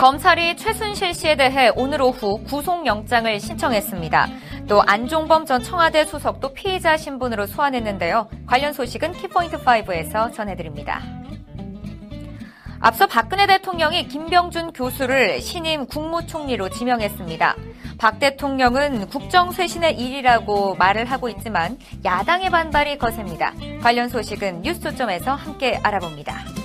검찰이 최순실 씨에 대해 오늘 오후 구속영장을 신청했습니다. 또 안종범 전 청와대 수석도 피의자 신분으로 소환했는데요. 관련 소식은 키포인트5에서 전해드립니다. 앞서 박근혜 대통령이 김병준 교수를 신임 국무총리로 지명했습니다. 박 대통령은 국정쇄신의 일이라고 말을 하고 있지만 야당의 반발이 거셉니다. 관련 소식은 뉴스초점에서 함께 알아봅니다.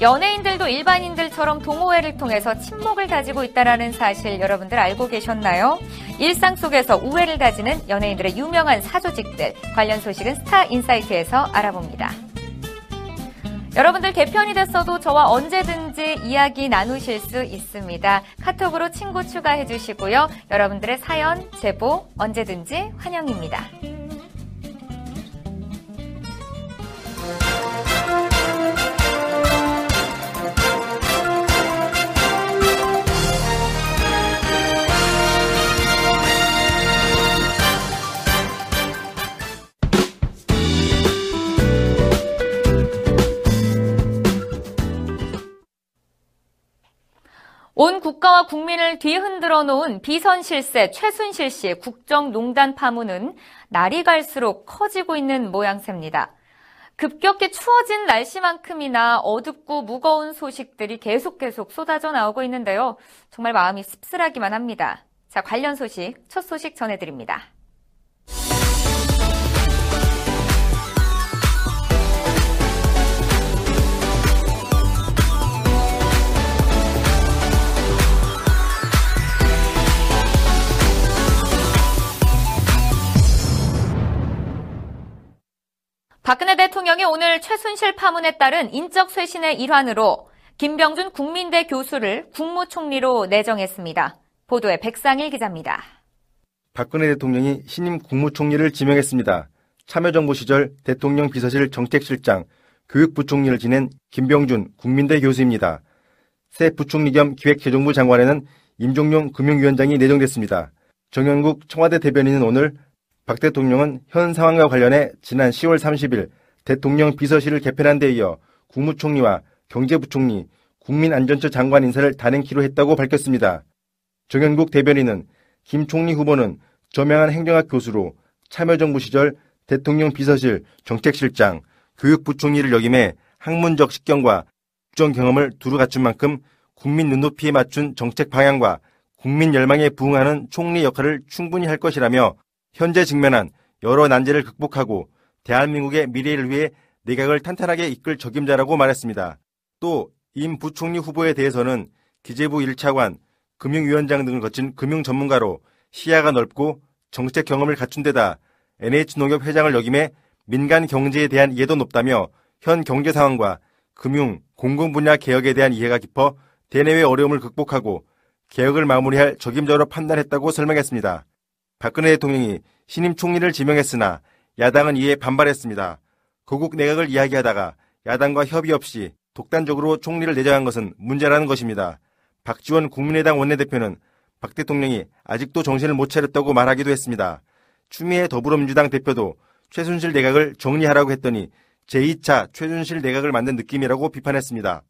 연예인들도 일반인들처럼 동호회를 통해서 친목을 다지고 있다는 사실 여러분들 알고 계셨나요? 일상 속에서 우애를 다지는 연예인들의 유명한 사조직들 관련 소식은 스타 인사이트에서 알아봅니다. 여러분들 개편이 됐어도 저와 언제든지 이야기 나누실 수 있습니다. 카톡으로 친구 추가해 주시고요. 여러분들의 사연, 제보 언제든지 환영입니다. 온 국가와 국민을 뒤흔들어 놓은 비선 실세 최순실 씨의 국정농단 파문은 날이 갈수록 커지고 있는 모양새입니다. 급격히 추워진 날씨만큼이나 어둡고 무거운 소식들이 계속 계속 쏟아져 나오고 있는데요. 정말 마음이 씁쓸하기만 합니다. 자, 관련 소식, 첫 소식 전해드립니다. 대통령이 오늘 최순실 파문에 따른 인적 쇄신의 일환으로 김병준 국민대 교수를 국무총리로 내정했습니다. 보도에 백상일 기자입니다. 박근혜 대통령이 신임 국무총리를 지명했습니다. 참여정부 시절 대통령 비서실 정책실장, 교육부총리를 지낸 김병준 국민대 교수입니다. 새 부총리 겸 기획재정부 장관에는 임종용 금융위원장이 내정됐습니다. 정영국 청와대 대변인은 오늘 박 대통령은 현 상황과 관련해 지난 10월 30일 대통령 비서실을 개편한 데 이어 국무총리와 경제부총리, 국민안전처 장관 인사를 단행키로 했다고 밝혔습니다. 정현국 대변인은 김 총리 후보는 저명한 행정학 교수로 참여정부 시절 대통령 비서실 정책실장, 교육부총리를 역임해 학문적 식견과 국정 경험을 두루 갖춘 만큼 국민 눈높이에 맞춘 정책 방향과 국민 열망에 부응하는 총리 역할을 충분히 할 것이라며 현재 직면한 여러 난제를 극복하고 대한민국의 미래를 위해 내각을 탄탄하게 이끌 적임자라고 말했습니다. 또 임 부총리 후보에 대해서는 기재부 1차관, 금융위원장 등을 거친 금융 전문가로 시야가 넓고 정책 경험을 갖춘 데다 NH농협 회장을 역임해 민간 경제에 대한 이해도 높다며 현 경제 상황과 금융, 공공 분야 개혁에 대한 이해가 깊어 대내외 어려움을 극복하고 개혁을 마무리할 적임자로 판단했다고 설명했습니다. 박근혜 대통령이 신임 총리를 지명했으나 야당은 이에 반발했습니다. 거국 내각을 이야기하다가 야당과 협의 없이 독단적으로 총리를 내정한 것은 문제라는 것입니다. 박지원 국민의당 원내대표는 박 대통령이 아직도 정신을 못 차렸다고 말하기도 했습니다. 추미애 더불어민주당 대표도 최순실 내각을 정리하라고 했더니 제2차 최순실 내각을 만든 느낌이라고 비판했습니다.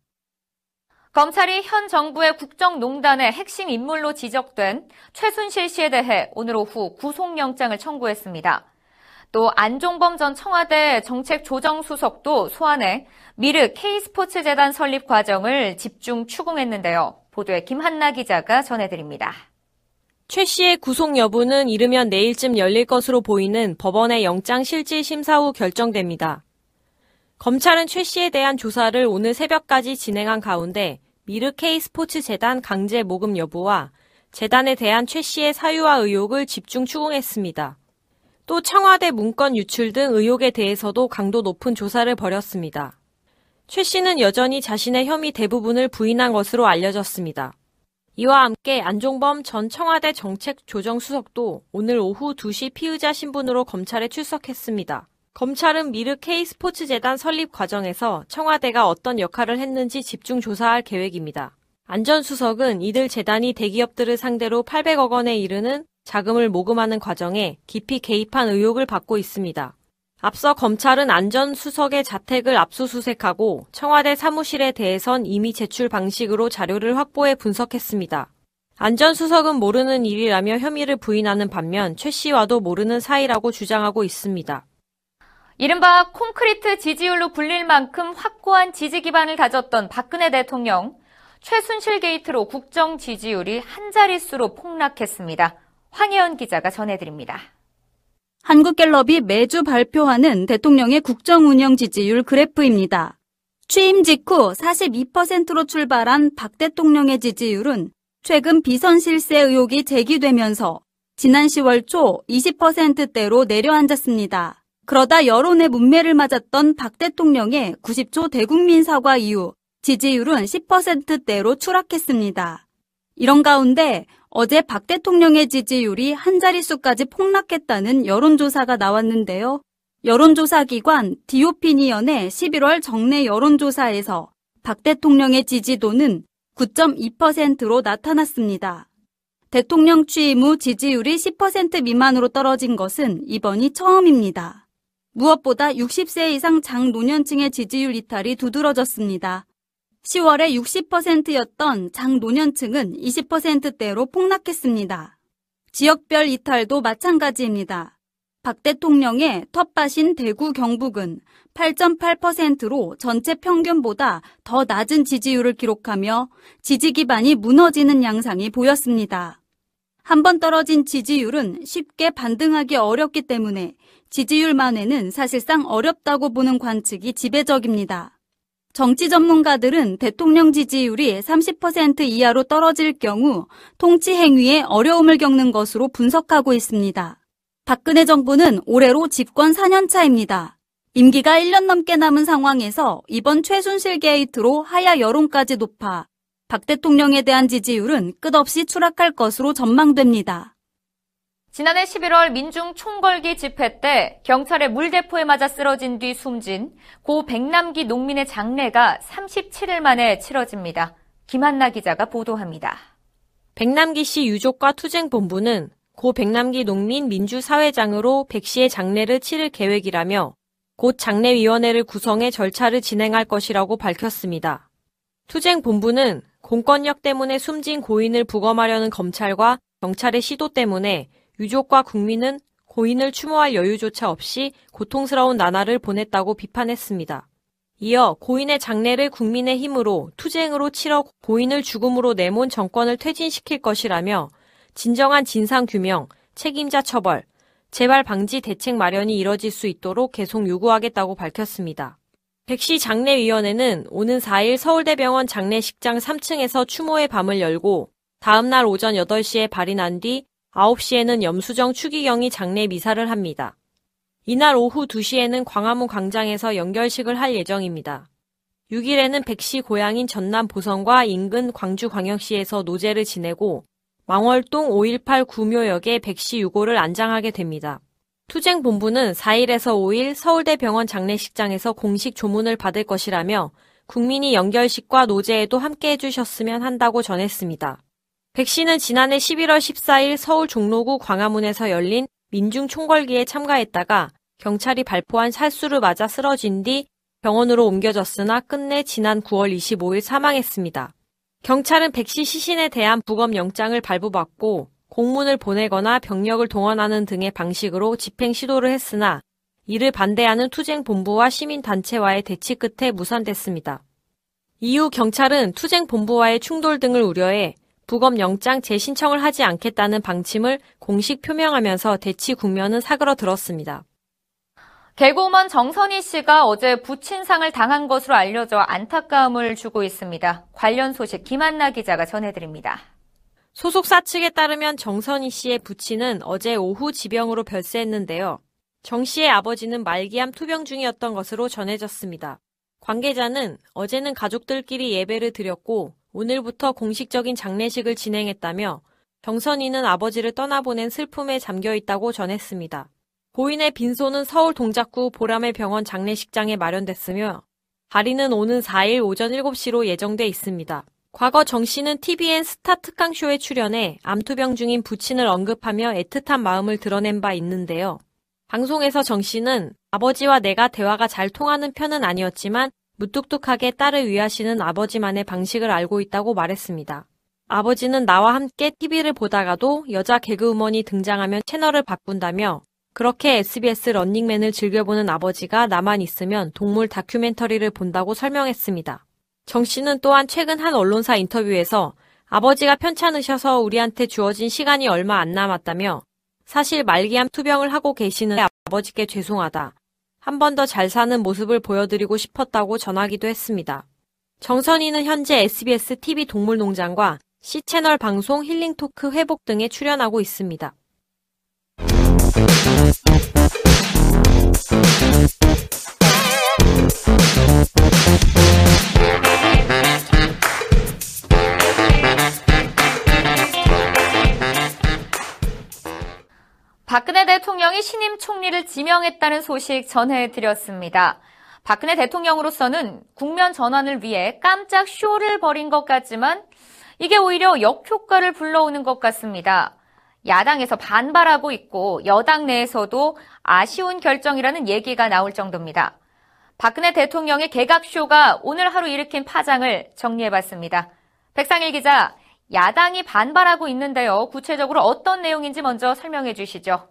검찰이 현 정부의 국정농단의 핵심 인물로 지적된 최순실 씨에 대해 오늘 오후 구속영장을 청구했습니다. 또 안종범 전 청와대 정책조정수석도 소환해 미르 K스포츠재단 설립 과정을 집중 추궁했는데요. 보도에 김한나 기자가 전해드립니다. 최 씨의 구속 여부는 이르면 내일쯤 열릴 것으로 보이는 법원의 영장 실질 심사 후 결정됩니다. 검찰은 최 씨에 대한 조사를 오늘 새벽까지 진행한 가운데 미르 K 스포츠 재단 강제 모금 여부와 재단에 대한 최 씨의 사유와 의혹을 집중 추궁했습니다. 또 청와대 문건 유출 등 의혹에 대해서도 강도 높은 조사를 벌였습니다. 최 씨는 여전히 자신의 혐의 대부분을 부인한 것으로 알려졌습니다. 이와 함께 안종범 전 청와대 정책조정수석도 오늘 오후 2시 피의자 신분으로 검찰에 출석했습니다. 검찰은 미르 K 스포츠재단 설립 과정에서 청와대가 어떤 역할을 했는지 집중 조사할 계획입니다. 안전수석은 이들 재단이 대기업들을 상대로 800억 원에 이르는 자금을 모금하는 과정에 깊이 개입한 의혹을 받고 있습니다. 앞서 검찰은 안전수석의 자택을 압수수색하고 청와대 사무실에 대해선 이미 제출 방식으로 자료를 확보해 분석했습니다. 안전수석은 모르는 일이라며 혐의를 부인하는 반면 최 씨와도 모르는 사이라고 주장하고 있습니다. 이른바 콘크리트 지지율로 불릴 만큼 확고한 지지 기반을 가졌던 박근혜 대통령, 최순실 게이트로 국정 지지율이 한 자릿수로 폭락했습니다. 황혜연 기자가 전해드립니다. 한국갤럽이 매주 발표하는 대통령의 국정 운영 지지율 그래프입니다. 취임 직후 42%로 출발한 박 대통령의 지지율은 최근 비선 실세 의혹이 제기되면서 지난 10월 초 20%대로 내려앉았습니다. 그러다 여론의 문매를 맞았던 박 대통령의 90조 대국민 사과 이후 지지율은 10%대로 추락했습니다. 이런 가운데 어제 박 대통령의 지지율이 한 자릿수까지 폭락했다는 여론조사가 나왔는데요. 여론조사 기관 디오피니언의 11월 정례 여론조사에서 박 대통령의 지지도는 9.2%로 나타났습니다. 대통령 취임 후 지지율이 10% 미만으로 떨어진 것은 이번이 처음입니다. 무엇보다 60세 이상 장노년층의 지지율 이탈이 두드러졌습니다. 10월에 60%였던 장노년층은 20%대로 폭락했습니다. 지역별 이탈도 마찬가지입니다. 박 대통령의 텃밭인 대구 경북은 8.8%로 전체 평균보다 더 낮은 지지율을 기록하며 지지 기반이 무너지는 양상이 보였습니다. 한 번 떨어진 지지율은 쉽게 반등하기 어렵기 때문에 지지율 만회는 사실상 어렵다고 보는 관측이 지배적입니다. 정치 전문가들은 대통령 지지율이 30% 이하로 떨어질 경우 통치 행위에 어려움을 겪는 것으로 분석하고 있습니다. 박근혜 정부는 올해로 집권 4년 차입니다. 임기가 1년 넘게 남은 상황에서 이번 최순실 게이트로 하야 여론까지 높아 박 대통령에 대한 지지율은 끝없이 추락할 것으로 전망됩니다. 지난해 11월 민중 총궐기 집회 때 경찰의 물대포에 맞아 쓰러진 뒤 숨진 고 백남기 농민의 장례가 37일 만에 치러집니다. 김한나 기자가 보도합니다. 백남기 씨 유족과 투쟁본부는 고 백남기 농민 민주사회장으로 백 씨의 장례를 치를 계획이라며 곧 장례위원회를 구성해 절차를 진행할 것이라고 밝혔습니다. 투쟁본부는 공권력 때문에 숨진 고인을 부검하려는 검찰과 경찰의 시도 때문에 유족과 국민은 고인을 추모할 여유조차 없이 고통스러운 나날을 보냈다고 비판했습니다. 이어 고인의 장례를 국민의 힘으로 투쟁으로 치러 고인을 죽음으로 내몬 정권을 퇴진시킬 것이라며 진정한 진상 규명, 책임자 처벌, 재발 방지 대책 마련이 이뤄질 수 있도록 계속 요구하겠다고 밝혔습니다. 백씨 장례위원회는 오는 4일 서울대병원 장례식장 3층에서 추모의 밤을 열고 다음날 오전 8시에 발인한 뒤 9시에는 염수정 추기경이 장례 미사를 합니다. 이날 오후 2시에는 광화문 광장에서 영결식을 할 예정입니다. 6일에는 백씨 고향인 전남 보성과 인근 광주광역시에서 노제를 지내고 망월동 518 구묘역에 백씨 유골을 안장하게 됩니다. 투쟁본부는 4일에서 5일 서울대병원 장례식장에서 공식 조문을 받을 것이라며 국민이 연결식과 노제에도 함께 해주셨으면 한다고 전했습니다. 백 씨는 지난해 11월 14일 서울 종로구 광화문에서 열린 민중 총궐기에 참가했다가 경찰이 발포한 살수를 맞아 쓰러진 뒤 병원으로 옮겨졌으나 끝내 지난 9월 25일 사망했습니다. 경찰은 백 씨 시신에 대한 부검 영장을 발부받고 공문을 보내거나 병력을 동원하는 등의 방식으로 집행 시도를 했으나 이를 반대하는 투쟁본부와 시민단체와의 대치 끝에 무산됐습니다. 이후 경찰은 투쟁본부와의 충돌 등을 우려해 부검 영장 재신청을 하지 않겠다는 방침을 공식 표명하면서 대치 국면은 사그러들었습니다. 개그우먼 정선희 씨가 어제 부친상을 당한 것으로 알려져 안타까움을 주고 있습니다. 관련 소식 김한나 기자가 전해드립니다. 소속사 측에 따르면 정선희 씨의 부친은 어제 오후 지병으로 별세했는데요. 정 씨의 아버지는 말기암 투병 중이었던 것으로 전해졌습니다. 관계자는 어제는 가족들끼리 예배를 드렸고 오늘부터 공식적인 장례식을 진행했다며 정선이는 아버지를 떠나보낸 슬픔에 잠겨 있다고 전했습니다. 고인의 빈소는 서울 동작구 보람의 병원 장례식장에 마련됐으며 발인은 오는 4일 오전 7시로 예정돼 있습니다. 과거 정 씨는 TVN 스타 특강쇼에 출연해 암투병 중인 부친을 언급하며 애틋한 마음을 드러낸 바 있는데요. 방송에서 정 씨는 아버지와 내가 대화가 잘 통하는 편은 아니었지만 무뚝뚝하게 딸을 위하시는 아버지만의 방식을 알고 있다고 말했습니다. 아버지는 나와 함께 TV를 보다가도 여자 개그우먼이 등장하면 채널을 바꾼다며 그렇게 SBS 런닝맨을 즐겨보는 아버지가 나만 있으면 동물 다큐멘터리를 본다고 설명했습니다. 정 씨는 또한 최근 한 언론사 인터뷰에서 아버지가 편찮으셔서 우리한테 주어진 시간이 얼마 안 남았다며 사실 말기암 투병을 하고 계시는 아버지께 죄송하다. 한 번 더 잘 사는 모습을 보여드리고 싶었다고 전하기도 했습니다. 정선이는 현재 SBS TV 동물농장과 C채널 방송 힐링토크 회복 등에 출연하고 있습니다. 총리를 지명했다는 소식 전해드렸습니다. 박근혜 대통령으로서는 국면 전환을 위해 깜짝 쇼를 벌인 것 같지만 이게 오히려 역효과를 불러오는 것 같습니다. 야당에서 반발하고 있고 여당 내에서도 아쉬운 결정이라는 얘기가 나올 정도입니다. 박근혜 대통령의 개각쇼가 오늘 하루 일으킨 파장을 정리해봤습니다. 백상일 기자, 야당이 반발하고 있는데요. 구체적으로 어떤 내용인지 먼저 설명해 주시죠.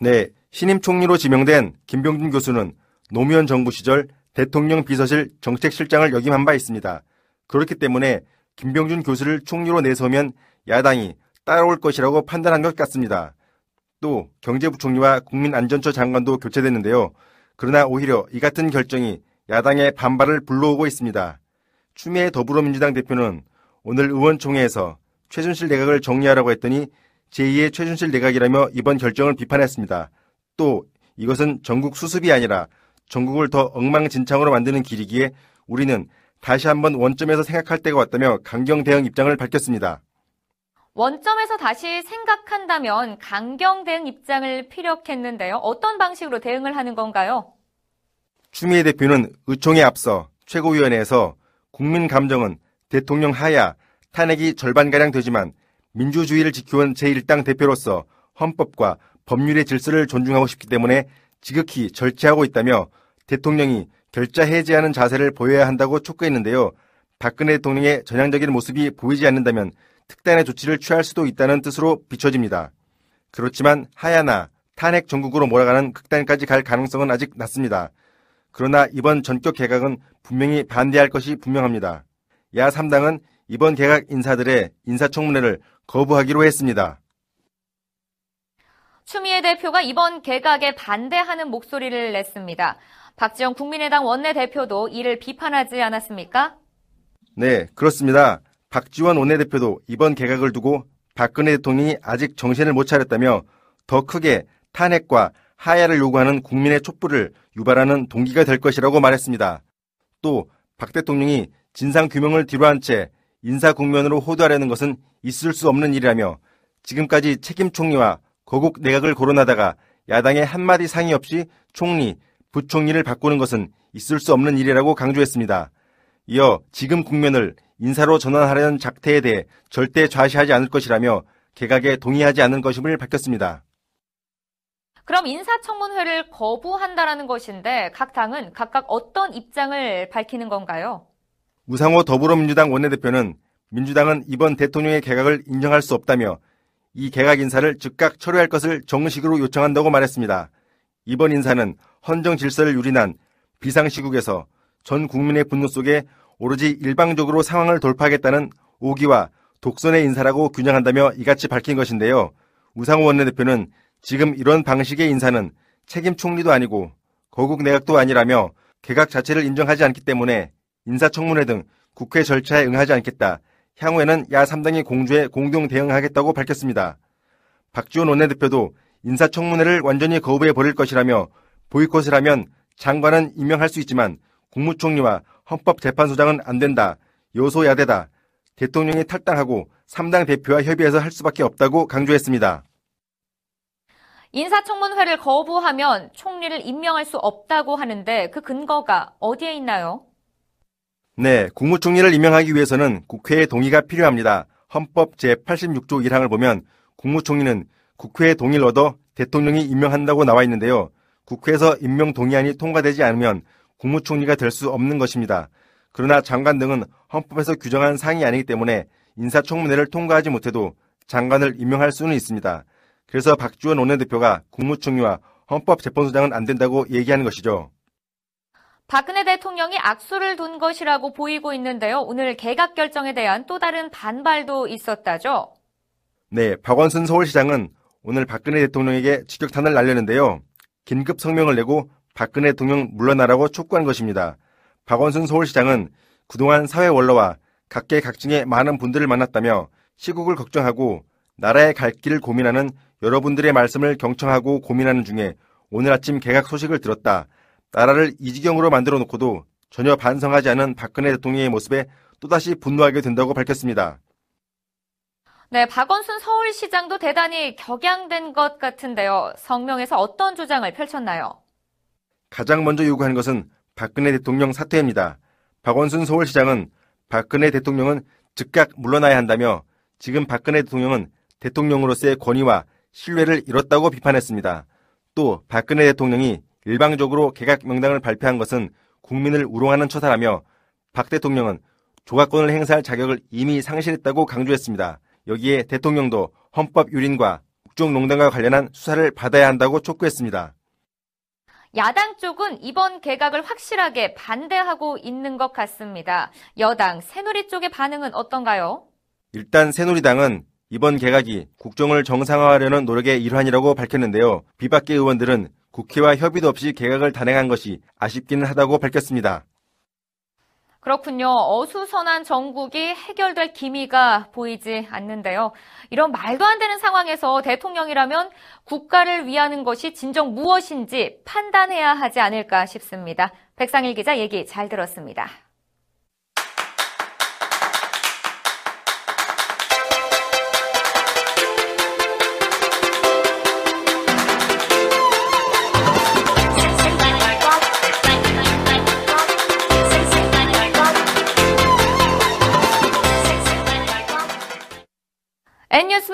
네, 신임 총리로 지명된 김병준 교수는 노무현 정부 시절 대통령 비서실 정책실장을 역임한 바 있습니다. 그렇기 때문에 김병준 교수를 총리로 내세우면 야당이 따라올 것이라고 판단한 것 같습니다. 또 경제부총리와 국민안전처 장관도 교체됐는데요. 그러나 오히려 이 같은 결정이 야당의 반발을 불러오고 있습니다. 추미애 더불어민주당 대표는 오늘 의원총회에서 최순실 내각을 정리하라고 했더니 제2의 최순실 내각이라며 이번 결정을 비판했습니다. 또 이것은 전국 수습이 아니라 전국을 더 엉망진창으로 만드는 길이기에 우리는 다시 한번 원점에서 생각할 때가 왔다며 강경 대응 입장을 밝혔습니다. 원점에서 다시 생각한다면 강경 대응 입장을 피력했는데요. 어떤 방식으로 대응을 하는 건가요? 추미애 대표는 의총에 앞서 최고위원회에서 국민 감정은 대통령 하야 탄핵이 절반가량 되지만 민주주의를 지켜온 제1당 대표로서 헌법과 법률의 질서를 존중하고 싶기 때문에 지극히 절제하고 있다며 대통령이 결자 해제하는 자세를 보여야 한다고 촉구했는데요. 박근혜 대통령의 전향적인 모습이 보이지 않는다면 특단의 조치를 취할 수도 있다는 뜻으로 비춰집니다. 그렇지만 하야나 탄핵 전국으로 몰아가는 극단까지 갈 가능성은 아직 낮습니다. 그러나 이번 전격 개각은 분명히 반대할 것이 분명합니다. 야 3당은 이번 개각 인사들의 인사청문회를 거부하기로 했습니다. 추미애 대표가 이번 개각에 반대하는 목소리를 냈습니다. 박지원 국민의당 원내대표도 이를 비판하지 않았습니까? 네, 그렇습니다. 박지원 원내대표도 이번 개각을 두고 박근혜 대통령이 아직 정신을 못 차렸다며 더 크게 탄핵과 하야를 요구하는 국민의 촛불을 유발하는 동기가 될 것이라고 말했습니다. 또 박 대통령이 진상 규명을 뒤로한 채 인사 국면으로 호도하려는 것은 있을 수 없는 일이라며 지금까지 책임 총리와 거국 내각을 거론하다가 야당의 한마디 상의 없이 총리, 부총리를 바꾸는 것은 있을 수 없는 일이라고 강조했습니다. 이어 지금 국면을 인사로 전환하려는 작태에 대해 절대 좌시하지 않을 것이라며 개각에 동의하지 않는 것임을 밝혔습니다. 그럼 인사청문회를 거부한다라는 것인데 각 당은 각각 어떤 입장을 밝히는 건가요? 우상호 더불어민주당 원내대표는 민주당은 이번 대통령의 개각을 인정할 수 없다며 이 개각 인사를 즉각 처리할 것을 정식으로 요청한다고 말했습니다. 이번 인사는 헌정 질서를 유린한 비상시국에서 전 국민의 분노 속에 오로지 일방적으로 상황을 돌파하겠다는 오기와 독선의 인사라고 규정한다며 이같이 밝힌 것인데요. 우상호 원내대표는 지금 이런 방식의 인사는 책임 총리도 아니고 거국 내각도 아니라며 개각 자체를 인정하지 않기 때문에 인사청문회 등 국회 절차에 응하지 않겠다. 향후에는 야 3당의 공주에 공동 대응하겠다고 밝혔습니다. 박지원 원내대표도 인사청문회를 완전히 거부해 버릴 것이라며 보이콧을 하면 장관은 임명할 수 있지만 국무총리와 헌법재판소장은 안 된다. 요소야대다. 대통령이 탈당하고 3당 대표와 협의해서 할 수밖에 없다고 강조했습니다. 인사청문회를 거부하면 총리를 임명할 수 없다고 하는데 그 근거가 어디에 있나요? 네, 국무총리를 임명하기 위해서는 국회의 동의가 필요합니다. 헌법 제86조 1항을 보면 국무총리는 국회의 동의를 얻어 대통령이 임명한다고 나와 있는데요. 국회에서 임명 동의안이 통과되지 않으면 국무총리가 될 수 없는 것입니다. 그러나 장관 등은 헌법에서 규정한 상이 아니기 때문에 인사청문회를 통과하지 못해도 장관을 임명할 수는 있습니다. 그래서 박지원 원내대표가 국무총리와 헌법재판소장은 안 된다고 얘기하는 것이죠. 박근혜 대통령이 악수를 둔 것이라고 보이고 있는데요. 오늘 개각 결정에 대한 또 다른 반발도 있었다죠. 네, 박원순 서울시장은 오늘 박근혜 대통령에게 직격탄을 날렸는데요. 긴급 성명을 내고 박근혜 대통령 물러나라고 촉구한 것입니다. 박원순 서울시장은 그동안 사회 원로와 각계각층의 많은 분들을 만났다며 시국을 걱정하고 나라의 갈 길을 고민하는 여러분들의 말씀을 경청하고 고민하는 중에 오늘 아침 개각 소식을 들었다. 나라를 이 지경으로 만들어 놓고도 전혀 반성하지 않은 박근혜 대통령의 모습에 또다시 분노하게 된다고 밝혔습니다. 네, 박원순 서울시장도 대단히 격양된 것 같은데요. 성명에서 어떤 주장을 펼쳤나요? 가장 먼저 요구한 것은 박근혜 대통령 사퇴입니다. 박원순 서울시장은 박근혜 대통령은 즉각 물러나야 한다며 지금 박근혜 대통령은 대통령으로서의 권위와 신뢰를 잃었다고 비판했습니다. 또 박근혜 대통령이 일방적으로 개각 명단을 발표한 것은 국민을 우롱하는 처사라며 박 대통령은 조각권을 행사할 자격을 이미 상실했다고 강조했습니다. 여기에 대통령도 헌법 유린과 국정농단과 관련한 수사를 받아야 한다고 촉구했습니다. 야당 쪽은 이번 개각을 확실하게 반대하고 있는 것 같습니다. 여당 새누리 쪽의 반응은 어떤가요? 일단 새누리당은 이번 개각이 국정을 정상화하려는 노력의 일환이라고 밝혔는데요. 비박계 의원들은 국회와 협의도 없이 개각을 단행한 것이 아쉽기는 하다고 밝혔습니다. 그렇군요. 어수선한 정국이 해결될 기미가 보이지 않는데요. 이런 말도 안 되는 상황에서 대통령이라면 국가를 위하는 것이 진정 무엇인지 판단해야 하지 않을까 싶습니다. 백상일 기자 얘기 잘 들었습니다.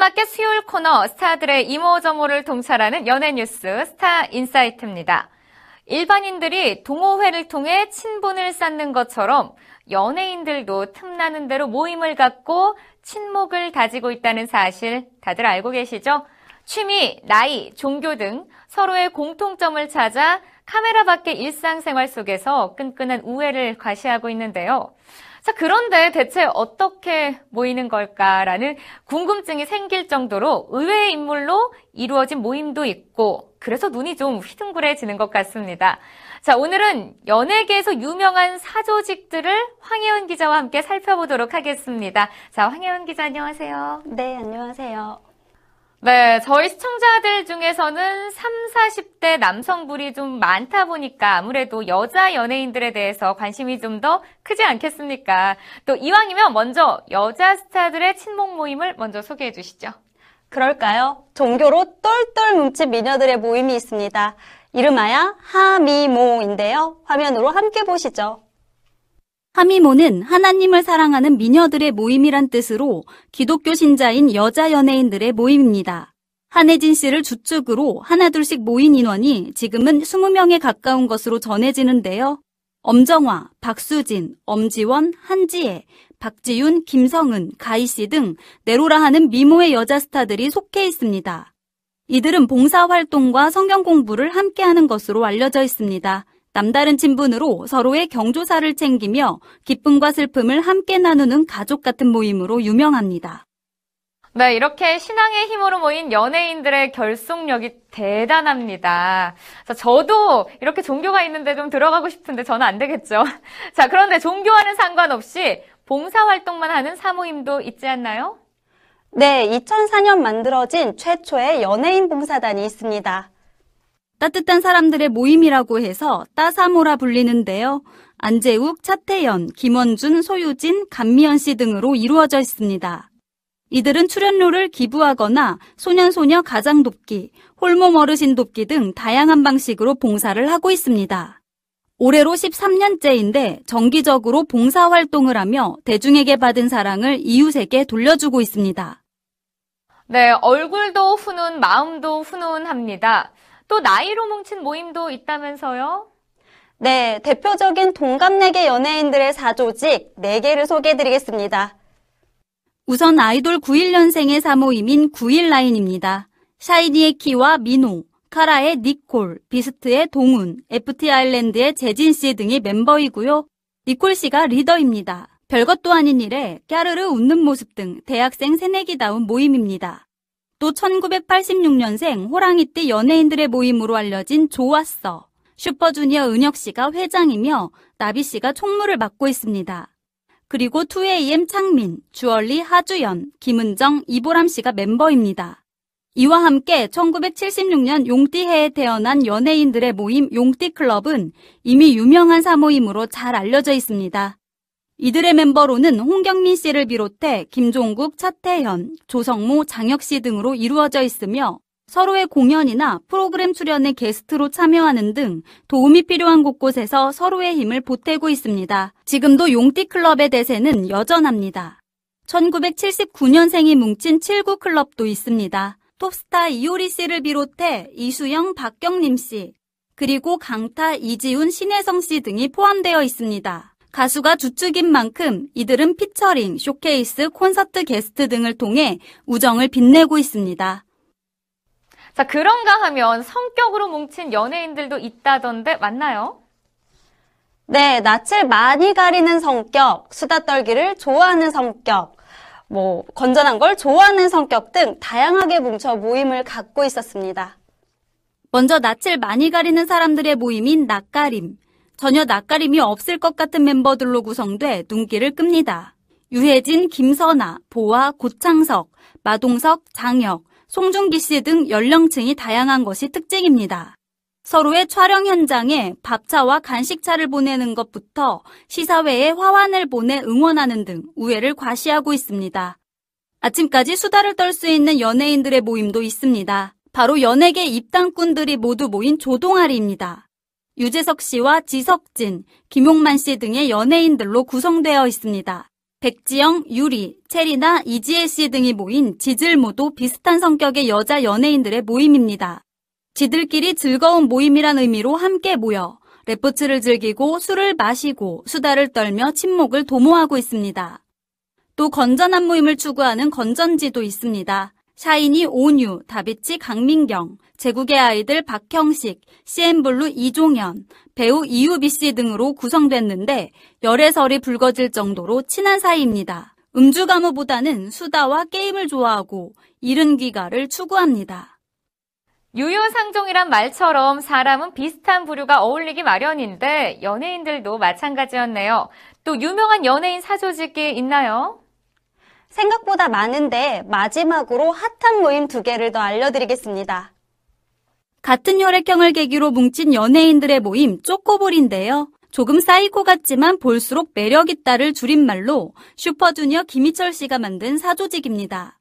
N뉴스마켓 수요일 코너 스타들의 이모저모를 통찰하는 연예 뉴스 스타 인사이트입니다. 일반인들이 동호회를 통해 친분을 쌓는 것처럼 연예인들도 틈나는 대로 모임을 갖고 친목을 다지고 있다는 사실 다들 알고 계시죠? 취미, 나이, 종교 등 서로의 공통점을 찾아 카메라 밖의 일상생활 속에서 끈끈한 우애를 과시하고 있는데요. 자, 그런데 대체 어떻게 모이는 걸까라는 궁금증이 생길 정도로 의외의 인물로 이루어진 모임도 있고, 그래서 눈이 좀 휘둥그레지는 것 같습니다. 자, 오늘은 연예계에서 유명한 사조직들을 황혜원 기자와 함께 살펴보도록 하겠습니다. 자, 황혜원 기자 안녕하세요. 네, 안녕하세요. 네, 저희 시청자들 중에서는 3, 40대 남성분이 좀 많다 보니까 아무래도 여자 연예인들에 대해서 관심이 좀 더 크지 않겠습니까? 또 이왕이면 먼저 여자 스타들의 친목 모임을 먼저 소개해 주시죠. 그럴까요? 종교로 똘똘 뭉친 미녀들의 모임이 있습니다. 이름하여 하미모인데요. 화면으로 함께 보시죠. 하미모는 하나님을 사랑하는 미녀들의 모임이란 뜻으로 기독교 신자인 여자 연예인들의 모임입니다. 한혜진 씨를 주축으로 하나둘씩 모인 인원이 지금은 20명에 가까운 것으로 전해지는데요. 엄정화, 박수진, 엄지원, 한지혜, 박지윤, 김성은, 가희 씨등 네로라 하는 미모의 여자 스타들이 속해 있습니다. 이들은 봉사활동과 성경 공부를 함께하는 것으로 알려져 있습니다. 남다른 친분으로 서로의 경조사를 챙기며 기쁨과 슬픔을 함께 나누는 가족 같은 모임으로 유명합니다. 네, 이렇게 신앙의 힘으로 모인 연예인들의 결속력이 대단합니다. 자, 저도 이렇게 종교가 있는데 좀 들어가고 싶은데 저는 안 되겠죠. 자, 그런데 종교와는 상관없이 봉사활동만 하는 사모임도 있지 않나요? 네, 2004년 만들어진 최초의 연예인 봉사단이 있습니다. 따뜻한 사람들의 모임이라고 해서 따사모라 불리는데요. 안재욱, 차태현, 김원준, 소유진, 감미연 씨 등으로 이루어져 있습니다. 이들은 출연료를 기부하거나 소년소녀 가장 돕기, 홀몸 어르신 돕기 등 다양한 방식으로 봉사를 하고 있습니다. 올해로 13년째인데 정기적으로 봉사 활동을 하며 대중에게 받은 사랑을 이웃에게 돌려주고 있습니다. 네, 얼굴도 훈훈, 마음도 훈훈합니다. 또 나이로 뭉친 모임도 있다면서요? 네, 대표적인 동갑내계 연예인들의 사조직 4개를 소개해드리겠습니다. 우선 아이돌 91년생의 사모임인 91라인입니다. 샤이니의 키와 민호, 카라의 니콜, 비스트의 동운, FT 아일랜드의 재진 씨 등이 멤버이고요. 니콜 씨가 리더입니다. 별것도 아닌 일에 까르르 웃는 모습 등 대학생 새내기다운 모임입니다. 또 1986년생 호랑이띠 연예인들의 모임으로 알려진 좋았어. 슈퍼주니어 은혁 씨가 회장이며 나비 씨가 총무를 맡고 있습니다. 그리고 2AM 창민, 주얼리 하주연, 김은정, 이보람 씨가 멤버입니다. 이와 함께 1976년 용띠해에 태어난 연예인들의 모임 용띠클럽은 이미 유명한 사모임으로 잘 알려져 있습니다. 이들의 멤버로는 홍경민 씨를 비롯해 김종국, 차태현, 조성모, 장혁 씨 등으로 이루어져 있으며 서로의 공연이나 프로그램 출연에 게스트로 참여하는 등 도움이 필요한 곳곳에서 서로의 힘을 보태고 있습니다. 지금도 용띠클럽의 대세는 여전합니다. 1979년생이 뭉친 79클럽도 있습니다. 톱스타 이효리 씨를 비롯해 이수영, 박경림 씨, 그리고 강타, 이지훈, 신혜성 씨 등이 포함되어 있습니다. 가수가 주축인 만큼 이들은 피처링, 쇼케이스, 콘서트 게스트 등을 통해 우정을 빛내고 있습니다. 자, 그런가 하면 성격으로 뭉친 연예인들도 있다던데 맞나요? 네, 낯을 많이 가리는 성격, 수다 떨기를 좋아하는 성격, 뭐 건전한 걸 좋아하는 성격 등 다양하게 뭉쳐 모임을 갖고 있었습니다. 먼저 낯을 많이 가리는 사람들의 모임인 낯가림. 전혀 낯가림이 없을 것 같은 멤버들로 구성돼 눈길을 끕니다. 유혜진, 김선아, 보아, 고창석, 마동석, 장혁, 송중기 씨 등 연령층이 다양한 것이 특징입니다. 서로의 촬영 현장에 밥차와 간식차를 보내는 것부터 시사회에 화환을 보내 응원하는 등 우애를 과시하고 있습니다. 아침까지 수다를 떨 수 있는 연예인들의 모임도 있습니다. 바로 연예계 입당꾼들이 모두 모인 조동아리입니다. 유재석 씨와 지석진, 김용만 씨 등의 연예인들로 구성되어 있습니다. 백지영, 유리, 체리나 이지혜 씨 등이 모인 지질모도 비슷한 성격의 여자 연예인들의 모임입니다. 지들끼리 즐거운 모임이란 의미로 함께 모여 레포츠를 즐기고 술을 마시고 수다를 떨며 친목을 도모하고 있습니다. 또 건전한 모임을 추구하는 건전지도 있습니다. 샤이니 온유, 다비치 강민경, 제국의 아이들 박형식, CN블루 이종현, 배우 이유비 씨 등으로 구성됐는데 열애설이 불거질 정도로 친한 사이입니다. 음주 가무보다는 수다와 게임을 좋아하고 이른 귀가를 추구합니다. 유유상종이란 말처럼 사람은 비슷한 부류가 어울리기 마련인데 연예인들도 마찬가지였네요. 또 유명한 연예인 사조직이 있나요? 생각보다 많은데 마지막으로 핫한 모임 두 개를 더 알려드리겠습니다. 같은 혈액형을 계기로 뭉친 연예인들의 모임 쪼꼬볼인데요. 조금 사이코 같지만 볼수록 매력있다를 줄임말로 슈퍼주니어 김희철 씨가 만든 사조직입니다.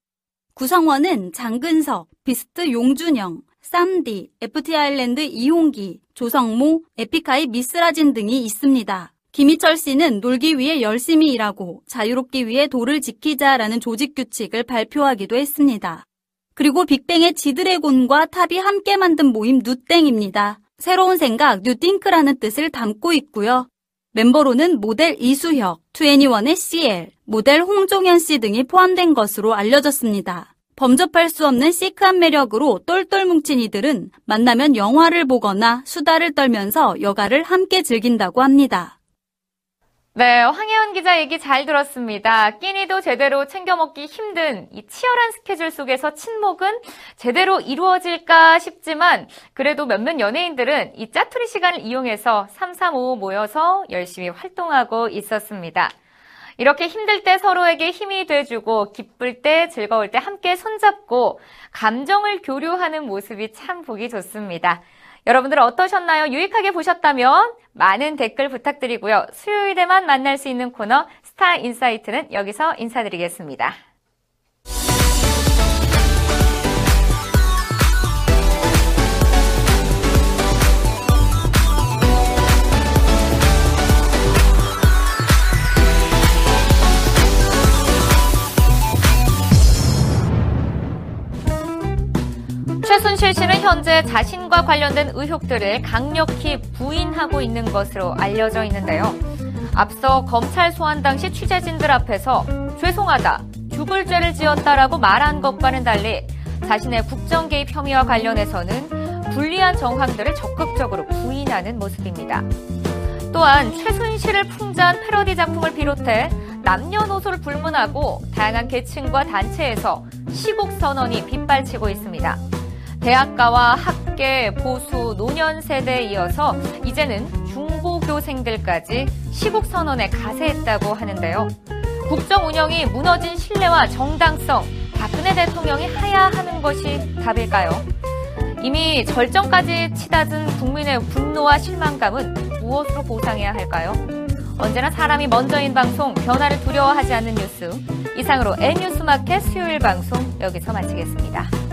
구성원은 장근석, 비스트 용준형, 쌈디, FT 아일랜드 이홍기, 조성모, 에픽하이 미스라진 등이 있습니다. 김희철 씨는 놀기 위해 열심히 일하고 자유롭기 위해 도를 지키자라는 조직 규칙을 발표하기도 했습니다. 그리고 빅뱅의 지드래곤과 탑이 함께 만든 모임 누땡입니다. 새로운 생각 new think라는 뜻을 담고 있고요. 멤버로는 모델 이수혁, 2NE1의 CL, 모델 홍종현 씨 등이 포함된 것으로 알려졌습니다. 범접할 수 없는 시크한 매력으로 똘똘 뭉친 이들은 만나면 영화를 보거나 수다를 떨면서 여가를 함께 즐긴다고 합니다. 네, 황혜원 기자 얘기 잘 들었습니다. 끼니도 제대로 챙겨 먹기 힘든 이 치열한 스케줄 속에서 친목은 제대로 이루어질까 싶지만 그래도 몇몇 연예인들은 이 짜투리 시간을 이용해서 335 모여서 열심히 활동하고 있었습니다. 이렇게 힘들 때 서로에게 힘이 돼주고 기쁠 때 즐거울 때 함께 손잡고 감정을 교류하는 모습이 참 보기 좋습니다. 여러분들 어떠셨나요? 유익하게 보셨다면 많은 댓글 부탁드리고요. 수요일에만 만날 수 있는 코너 스타 인사이트는 여기서 인사드리겠습니다. 자신과 관련된 의혹들을 강력히 부인하고 있는 것으로 알려져 있는데요. 앞서 검찰 소환 당시 취재진들 앞에서 죄송하다, 죽을 죄를 지었다라고 말한 것과는 달리 자신의 국정 개입 혐의와 관련해서는 불리한 정황들을 적극적으로 부인하는 모습입니다. 또한 최순실을 풍자한 패러디 작품을 비롯해 남녀노소를 불문하고 다양한 계층과 단체에서 시국 선언이 빗발치고 있습니다. 대학가와 학계, 보수, 노년 세대에 이어서 이제는 중고교생들까지 시국 선언에 가세했다고 하는데요. 국정 운영이 무너진 신뢰와 정당성, 박근혜 대통령이 하야 하는 것이 답일까요? 이미 절정까지 치닫은 국민의 분노와 실망감은 무엇으로 보상해야 할까요? 언제나 사람이 먼저인 방송, 변화를 두려워하지 않는 뉴스. 이상으로 N뉴스마켓 수요일 방송 여기서 마치겠습니다.